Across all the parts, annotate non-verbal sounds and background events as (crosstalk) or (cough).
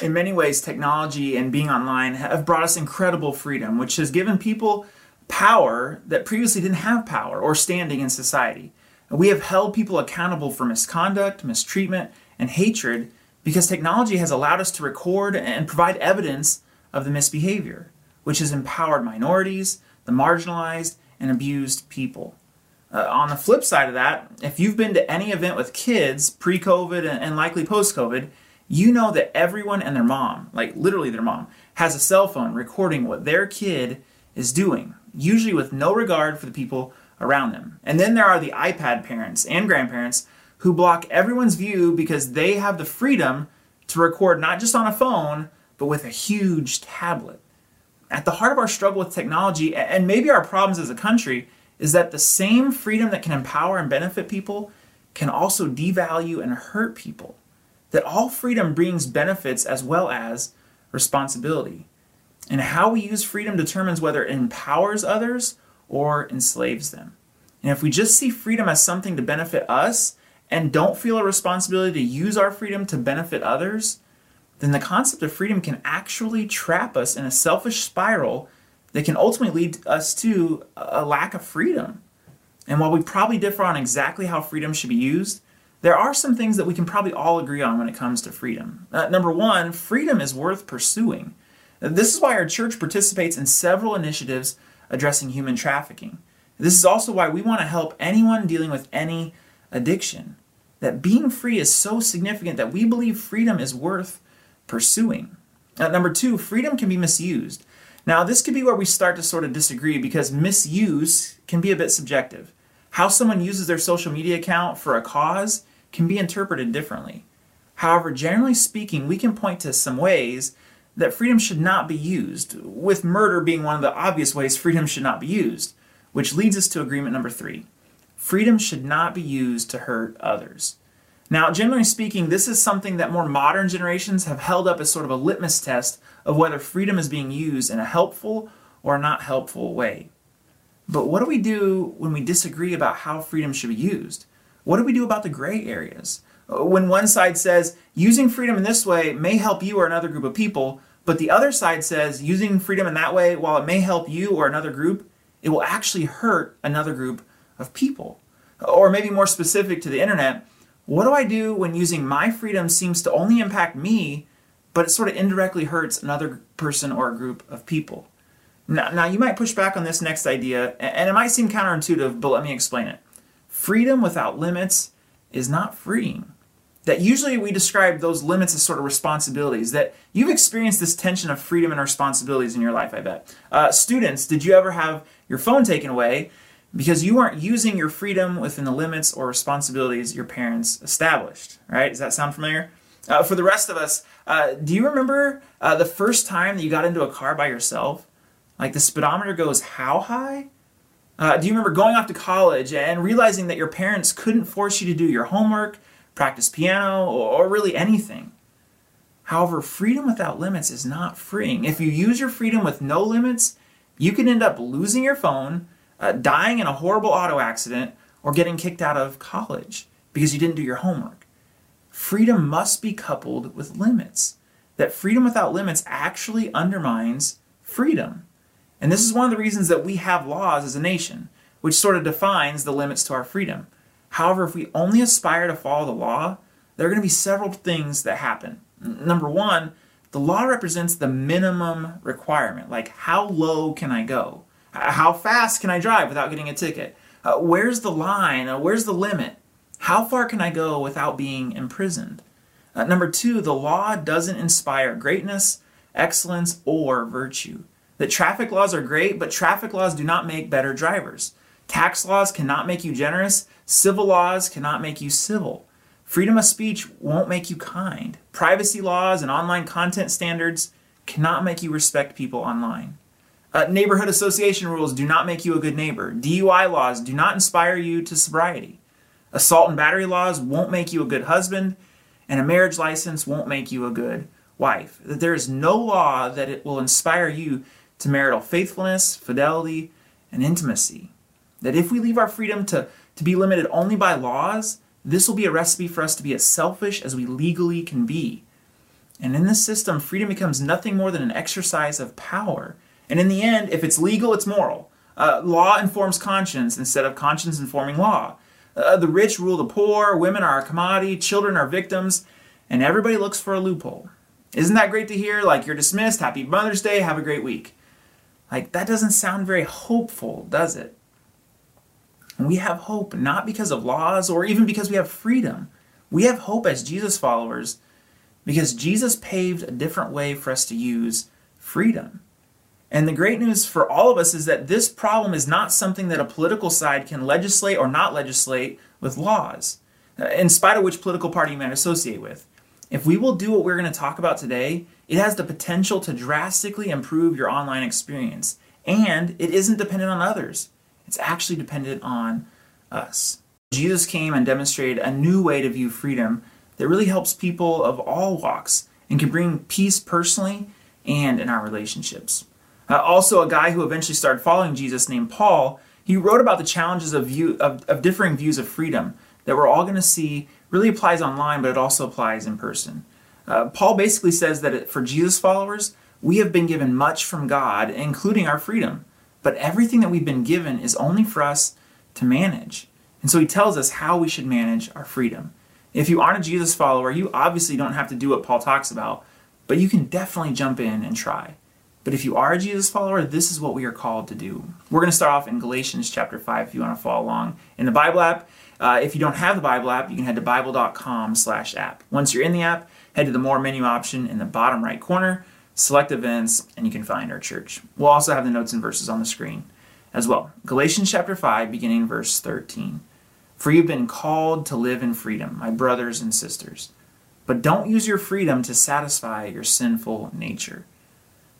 In many ways, technology and being online have brought us incredible freedom, which has given people power that previously didn't have power or standing in society. We have held people accountable for misconduct, mistreatment, and hatred because technology has allowed us to record and provide evidence of the misbehavior, which has empowered minorities, the marginalized, and abused people. Uh, on the flip side of that, if you've been to any event with kids pre COVID and likely post COVID, you know that everyone and their mom, like literally their mom, has a cell phone recording what their kid is doing, usually with no regard for the people around them. And then there are the iPad parents and grandparents who block everyone's view because they have the freedom to record not just on a phone, but with a huge tablet. At the heart of our struggle with technology, and maybe our problems as a country, is that the same freedom that can empower and benefit people can also devalue and hurt people. That all freedom brings benefits as well as responsibility. And how we use freedom determines whether it empowers others or enslaves them. And if we just see freedom as something to benefit us and don't feel a responsibility to use our freedom to benefit others, then the concept of freedom can actually trap us in a selfish spiral that can ultimately lead us to a lack of freedom. And while we probably differ on exactly how freedom should be used, there are some things that we can probably all agree on when it comes to freedom. Uh, number one, freedom is worth pursuing. This is why our church participates in several initiatives addressing human trafficking. This is also why we want to help anyone dealing with any addiction. That being free is so significant that we believe freedom is worth pursuing. Uh, number two, freedom can be misused. Now, this could be where we start to sort of disagree because misuse can be a bit subjective. How someone uses their social media account for a cause can be interpreted differently. However, generally speaking, we can point to some ways that freedom should not be used, with murder being one of the obvious ways freedom should not be used, which leads us to agreement number three. Freedom should not be used to hurt others. Now, generally speaking, this is something that more modern generations have held up as sort of a litmus test of whether freedom is being used in a helpful or not helpful way. But what do we do when we disagree about how freedom should be used? What do we do about the gray areas? When one side says using freedom in this way may help you or another group of people, but the other side says using freedom in that way, while it may help you or another group, it will actually hurt another group of people. Or maybe more specific to the internet, what do I do when using my freedom seems to only impact me, but it sort of indirectly hurts another person or a group of people? Now, now you might push back on this next idea, and it might seem counterintuitive, but let me explain it. Freedom without limits is not freeing. That usually we describe those limits as sort of responsibilities. That you've experienced this tension of freedom and responsibilities in your life i bet. Uh, students did you ever have your phone taken away because you weren't using your freedom within the limits or responsibilities your parents established right? Does that sound familiar? Uh, for the rest of us uh, do you remember uh, the first time that you got into a car by yourself? Like the speedometer goes how high uh, do you remember going off to college and realizing that your parents couldn't force you to do your homework practice piano, or really anything. However, freedom without limits is not freeing. If you use your freedom with no limits, you can end up losing your phone, uh, dying in a horrible auto accident, or getting kicked out of college because you didn't do your homework. Freedom must be coupled with limits. That freedom without limits actually undermines freedom. And this is one of the reasons that we have laws as a nation, which sort of defines the limits to our freedom. However, if we only aspire to follow the law, there are going to be several things that happen. Number one, the law represents the minimum requirement. Like, how low can I go? How fast can I drive without getting a ticket? Uh, where's the line? Uh, where's the limit? How far can I go without being imprisoned? Uh, number two, the law doesn't inspire greatness, excellence, or virtue. The traffic laws are great, but traffic laws do not make better drivers. Tax laws cannot make you generous. Civil laws cannot make you civil. Freedom of speech won't make you kind. Privacy laws and online content standards cannot make you respect people online. Uh, neighborhood association rules do not make you a good neighbor. DUI laws do not inspire you to sobriety. Assault and battery laws won't make you a good husband, and a marriage license won't make you a good wife. There is no law that it will inspire you to marital faithfulness, fidelity, and intimacy. That if we leave our freedom to, to be limited only by laws, this will be a recipe for us to be as selfish as we legally can be. And in this system, freedom becomes nothing more than an exercise of power. And in the end, if it's legal, it's moral. Uh, law informs conscience instead of conscience informing law. Uh, the rich rule the poor, women are a commodity, children are victims, and everybody looks for a loophole. Isn't that great to hear? Like, you're dismissed, happy Mother's Day, have a great week. Like, that doesn't sound very hopeful, does it? We have hope not because of laws or even because we have freedom. We have hope as Jesus followers because Jesus paved a different way for us to use freedom. And the great news for all of us is that this problem is not something that a political side can legislate or not legislate with laws, in spite of which political party you might associate with. If we will do what we're going to talk about today, it has the potential to drastically improve your online experience. And it isn't dependent on others, it's actually dependent on us. Jesus came and demonstrated a new way to view freedom that really helps people of all walks and can bring peace personally and in our relationships. Uh, also, a guy who eventually started following Jesus named Paul, he wrote about the challenges of, view, of, of differing views of freedom that we're all going to see really applies online, but it also applies in person. Uh, Paul basically says that for Jesus followers, we have been given much from God, including our freedom. But everything that we've been given is only for us to manage. And so he tells us how we should manage our freedom. If you aren't a Jesus follower, you obviously don't have to do what Paul talks about, but you can definitely jump in and try. But if you are a Jesus follower, this is what we are called to do. We're going to start off in Galatians chapter 5 if you want to follow along in the Bible app. Uh, if you don't have the Bible app, you can head to bible.com slash app. Once you're in the app, head to the More menu option in the bottom right corner, select events, and you can find our church. We'll also have the notes and verses on the screen as well. Galatians chapter 5, beginning verse 13. For you've been called to live in freedom, my brothers and sisters. But don't use your freedom to satisfy your sinful nature.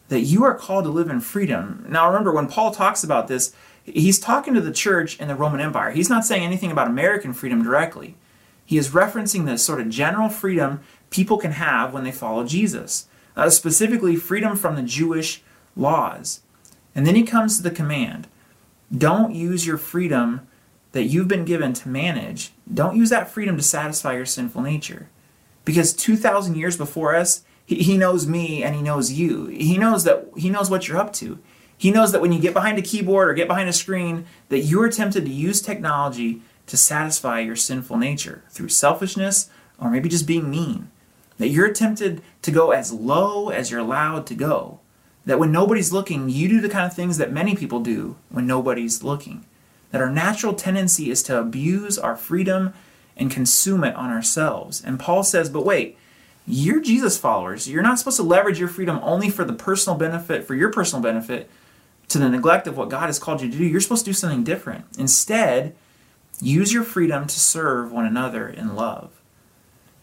That you are called to live in freedom. Now remember, when Paul talks about this, he's talking to the church in the Roman Empire. He's not saying anything about American freedom directly. He is referencing the sort of general freedom people can have when they follow Jesus, uh, specifically freedom from the Jewish laws. And then he comes to the command don't use your freedom that you've been given to manage, don't use that freedom to satisfy your sinful nature. Because 2,000 years before us, he, he knows me and he knows you. He knows that he knows what you're up to. He knows that when you get behind a keyboard or get behind a screen, that you are tempted to use technology to satisfy your sinful nature through selfishness or maybe just being mean. That you're tempted to go as low as you're allowed to go. That when nobody's looking, you do the kind of things that many people do when nobody's looking that our natural tendency is to abuse our freedom and consume it on ourselves. And Paul says, but wait, you're Jesus followers. You're not supposed to leverage your freedom only for the personal benefit, for your personal benefit, to the neglect of what God has called you to do. You're supposed to do something different. Instead, use your freedom to serve one another in love.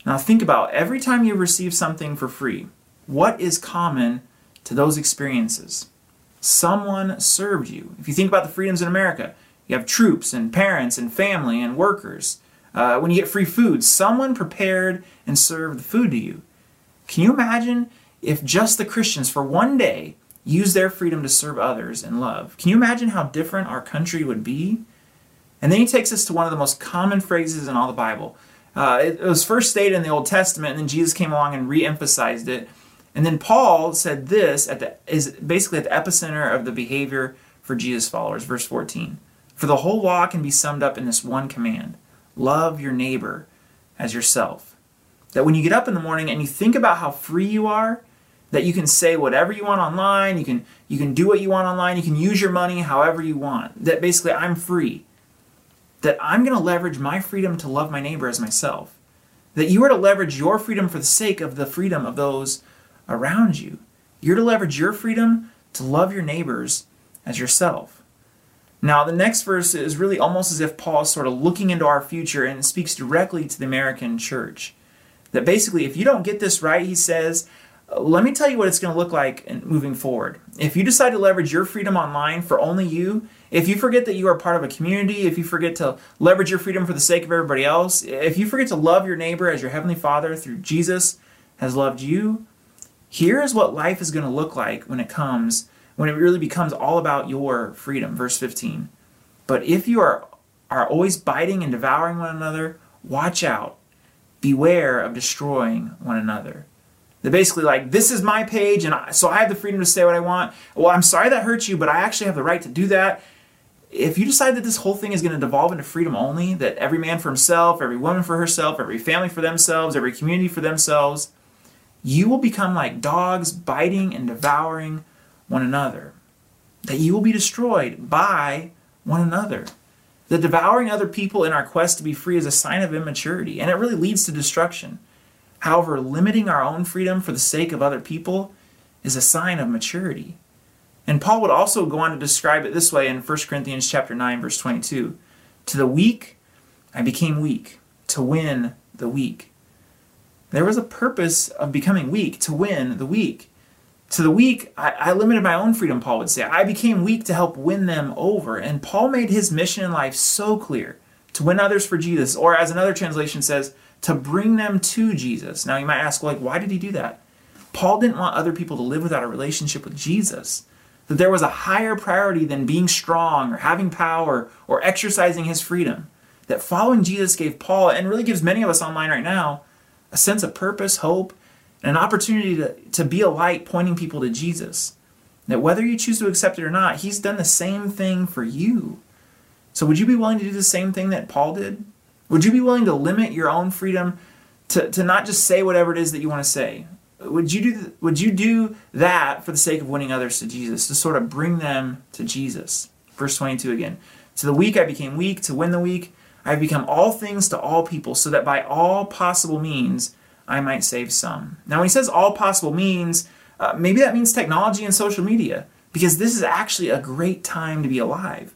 Now, think about every time you receive something for free, what is common to those experiences? Someone served you. If you think about the freedoms in America, you have troops and parents and family and workers. Uh, when you get free food, someone prepared and served the food to you. Can you imagine if just the Christians for one day used their freedom to serve others in love? Can you imagine how different our country would be? And then he takes us to one of the most common phrases in all the Bible. Uh, it, it was first stated in the Old Testament, and then Jesus came along and re-emphasized it. And then Paul said this at the, is basically at the epicenter of the behavior for Jesus followers, verse 14. For the whole law can be summed up in this one command love your neighbor as yourself. That when you get up in the morning and you think about how free you are, that you can say whatever you want online, you can you can do what you want online, you can use your money however you want. That basically I'm free. That I'm going to leverage my freedom to love my neighbor as myself. That you are to leverage your freedom for the sake of the freedom of those around you. You're to leverage your freedom to love your neighbors as yourself. Now, the next verse is really almost as if Paul is sort of looking into our future and speaks directly to the American church. That basically, if you don't get this right, he says, let me tell you what it's going to look like moving forward. If you decide to leverage your freedom online for only you, if you forget that you are part of a community, if you forget to leverage your freedom for the sake of everybody else, if you forget to love your neighbor as your Heavenly Father through Jesus has loved you, here is what life is going to look like when it comes when it really becomes all about your freedom. Verse 15. But if you are, are always biting and devouring one another, watch out. Beware of destroying one another. That basically, like, this is my page, and I, so I have the freedom to say what I want. Well, I'm sorry that hurt you, but I actually have the right to do that. If you decide that this whole thing is going to devolve into freedom only, that every man for himself, every woman for herself, every family for themselves, every community for themselves, you will become like dogs biting and devouring one another. That you will be destroyed by one another. The devouring other people in our quest to be free is a sign of immaturity, and it really leads to destruction. However, limiting our own freedom for the sake of other people is a sign of maturity. And Paul would also go on to describe it this way in 1 Corinthians chapter 9 verse 22. To the weak I became weak to win the weak. There was a purpose of becoming weak to win the weak. To the weak, I, I, limited my own freedom, Paul would say. I became weak to help win them over. And Paul made his mission in life so clear to win others for Jesus, or as another translation says, to bring them to Jesus. Now you might ask, like, why did he do that? Paul didn't want other people to live without a relationship with Jesus. That there was a higher priority than being strong or having power or exercising his freedom. That following Jesus gave Paul, and really gives many of us online right now, a sense of purpose, hope, and an opportunity to, to be a light pointing people to Jesus. That whether you choose to accept it or not, he's done the same thing for you. So would you be willing to do the same thing that Paul did? Would you be willing to limit your own freedom to, to not just say whatever it is that you want to say? Would you do would you do that for the sake of winning others to Jesus, to sort of bring them to Jesus? Verse 22 again. To the weak I became weak, to win the weak I have become all things to all people, so that by all possible means I might save some. Now, when he says all possible means, uh, maybe that means technology and social media, because this is actually a great time to be alive.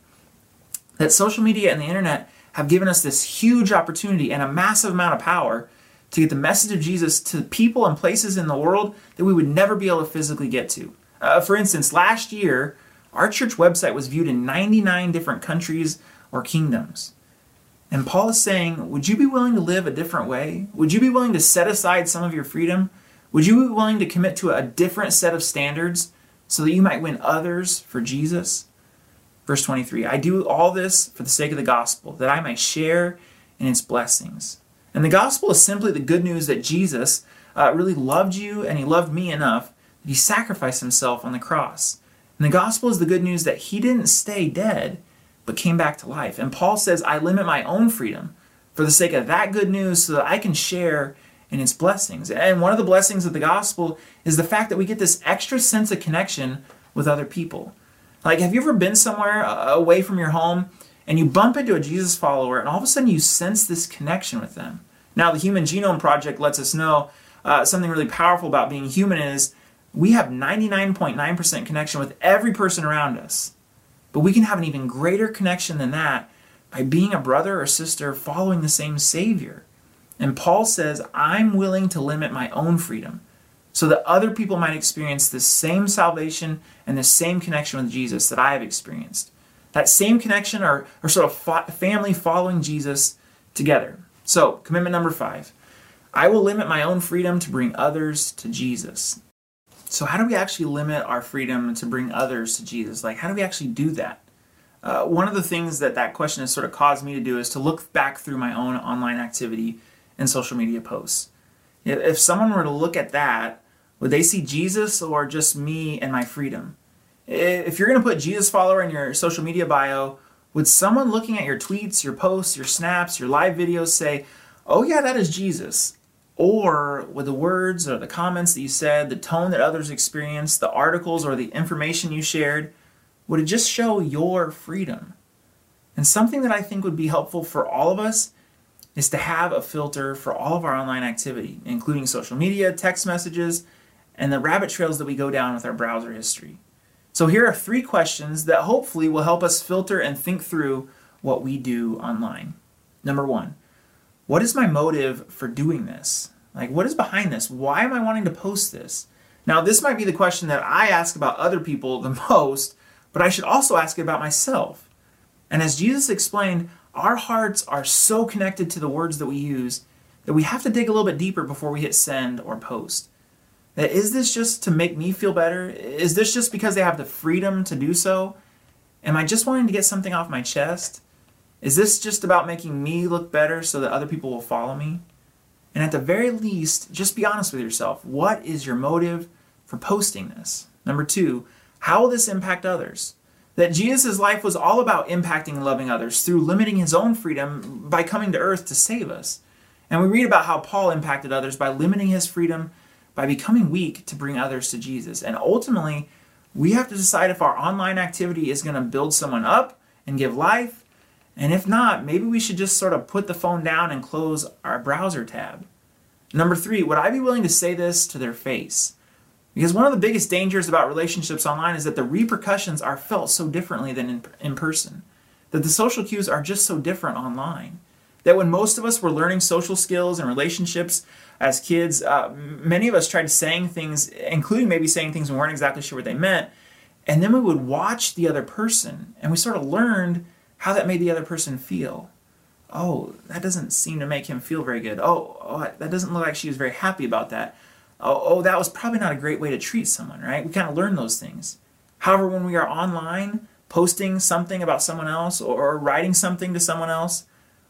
That social media and the internet have given us this huge opportunity and a massive amount of power to get the message of Jesus to people and places in the world that we would never be able to physically get to. Uh, for instance, last year, our church website was viewed in 99 different countries or kingdoms. And Paul is saying, Would you be willing to live a different way? Would you be willing to set aside some of your freedom? Would you be willing to commit to a different set of standards so that you might win others for Jesus? Verse 23 I do all this for the sake of the gospel, that I may share in its blessings. And the gospel is simply the good news that Jesus uh, really loved you and he loved me enough that he sacrificed himself on the cross. And the gospel is the good news that he didn't stay dead, but came back to life. And Paul says, I limit my own freedom for the sake of that good news so that I can share in its blessings. And one of the blessings of the gospel is the fact that we get this extra sense of connection with other people. Like, have you ever been somewhere uh, away from your home and you bump into a Jesus follower and all of a sudden you sense this connection with them? Now, the Human Genome Project lets us know uh, something really powerful about being human is we have 99.9% connection with every person around us. But we can have an even greater connection than that by being a brother or sister following the same Savior. And Paul says, I'm willing to limit my own freedom so that other people might experience the same salvation and the same connection with Jesus that I have experienced. That same connection or, or sort of family following Jesus together. So, commitment number five I will limit my own freedom to bring others to Jesus. So, how do we actually limit our freedom to bring others to Jesus? Like, how do we actually do that? Uh, one of the things that that question has sort of caused me to do is to look back through my own online activity and social media posts. If someone were to look at that, would they see Jesus or just me and my freedom? If you're going to put Jesus follower in your social media bio, would someone looking at your tweets, your posts, your snaps, your live videos say, oh, yeah, that is Jesus? or would the words or the comments that you said, the tone that others experienced, the articles or the information you shared, would it just show your freedom? And something that I think would be helpful for all of us is to have a filter for all of our online activity, including social media, text messages, and the rabbit trails that we go down with our browser history. So here are three questions that hopefully will help us filter and think through what we do online. Number one, what is my motive for doing this? Like, what is behind this? Why am I wanting to post this? Now, this might be the question that I ask about other people (laughs) the most, but I should also ask it about myself. And as Jesus explained, our hearts are so connected to the words that we use that we have to dig a little bit deeper before we hit send or post. That is this just to make me feel better? Is this just because they have the freedom to do so? Am I just wanting to get something off my chest? Is this just about making me look better so that other people will follow me? And at the very least, just be honest with yourself. What is your motive for posting this? Number two, how will this impact others? That Jesus' life was all about impacting and loving others through limiting his own freedom by coming to earth to save us. And we read about how Paul impacted others by limiting his freedom by becoming weak to bring others to Jesus. And ultimately, we have to decide if our online activity is going to build someone up and give life. And if not, maybe we should just sort of put the phone down and close our browser tab. Number three, would I be willing to say this to their face? Because one of the biggest dangers about relationships online is that the repercussions are felt so differently than in, in person. That the social cues are just so different online. That when most of us were learning social skills and relationships as kids, uh, many of us tried saying things, including maybe saying things we weren't exactly sure what they meant, and then we would watch the other person and we sort of learned how that made the other person feel. Oh, that doesn't seem to make him feel very good. Oh, oh that doesn't look like she was very happy about that oh, oh, that was probably not a great way to treat someone, right? We kind of learn those things. However, when we are online, posting something about someone else or writing something to someone else,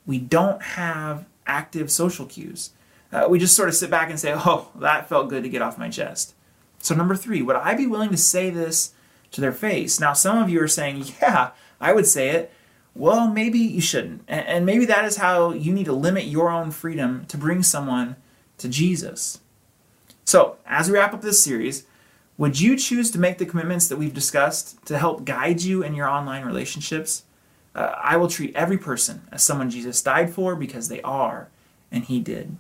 we don't have active social cues. Uh, we just sort of sit back and say, oh, that felt good to get off my chest. So, number three, would I be willing to say this to their face? Now, some of you are saying, (laughs) yeah, I would say it. Well, maybe you shouldn't. And maybe that is how you need to limit your own freedom to bring someone to Jesus. So, as we wrap up this series, would you choose to make the commitments that we've discussed to help guide you in your online relationships? Uh, I will treat every person as someone Jesus died for because they are, and He did.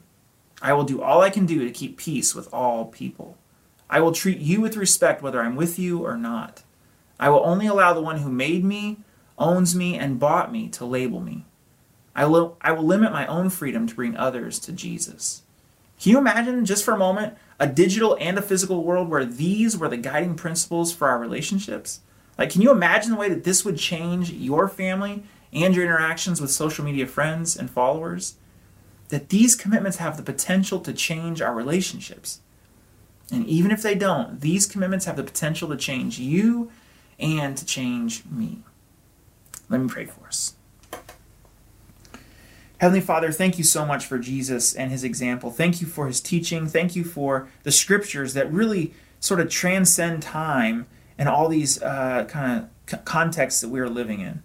I will do all I can do to keep peace with all people. I will treat you with respect whether I'm with you or not. I will only allow the one who made me, owns me, and bought me to label me. I will, I will limit my own freedom to bring others to Jesus. Can you imagine, just for a moment, a digital and a physical world where these were the guiding principles for our relationships? Like, can you imagine the way that this would change your family and your interactions with social media friends and followers? That these commitments have the potential to change our relationships. And even if they don't, these commitments have the potential to change you and to change me. Let me pray for us. Heavenly Father, thank you so much for Jesus and his example. Thank you for his teaching. Thank you for the scriptures that really sort of transcend time and all these uh, kind of contexts that we are living in.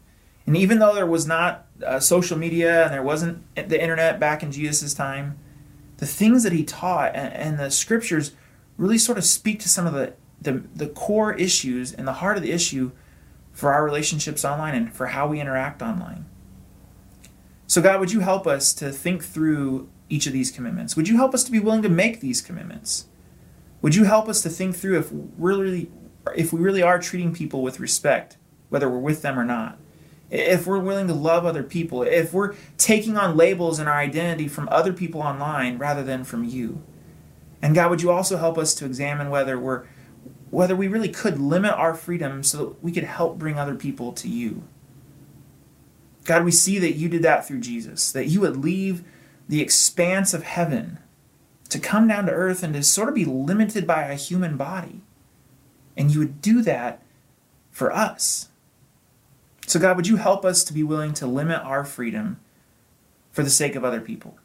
And even though there was not uh, social media and there wasn't the internet back in Jesus' time, the things that he taught and, and the scriptures really sort of speak to some of the, the, the core issues and the heart of the issue for our relationships online and for how we interact online. So, God, would you help us to think through each of these commitments? Would you help us to be willing to make these commitments? Would you help us to think through if we're really, if we really are treating people with respect, whether we're with them or not? If we're willing to love other people, if we're taking on labels and our identity from other people online rather than from you. And God, would you also help us to examine whether we're whether we really could limit our freedom so that we could help bring other people to you. God, we see that you did that through Jesus, that you would leave the expanse of heaven to come down to earth and to sort of be limited by a human body. And you would do that for us. So, God, would you help us to be willing to limit our freedom for the sake of other people,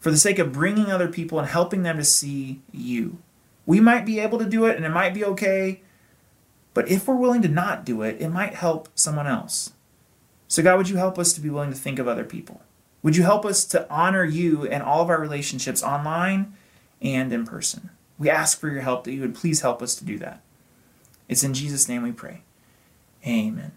for the sake of bringing other people and helping them to see you? We might be able to do it and it might be okay, but if we're willing to not do it, it might help someone else. So, God, would you help us to be willing to think of other people? Would you help us to honor you in all of our relationships online and in person? We ask for your help that you would please help us to do that. It's in Jesus' name we pray. Amen.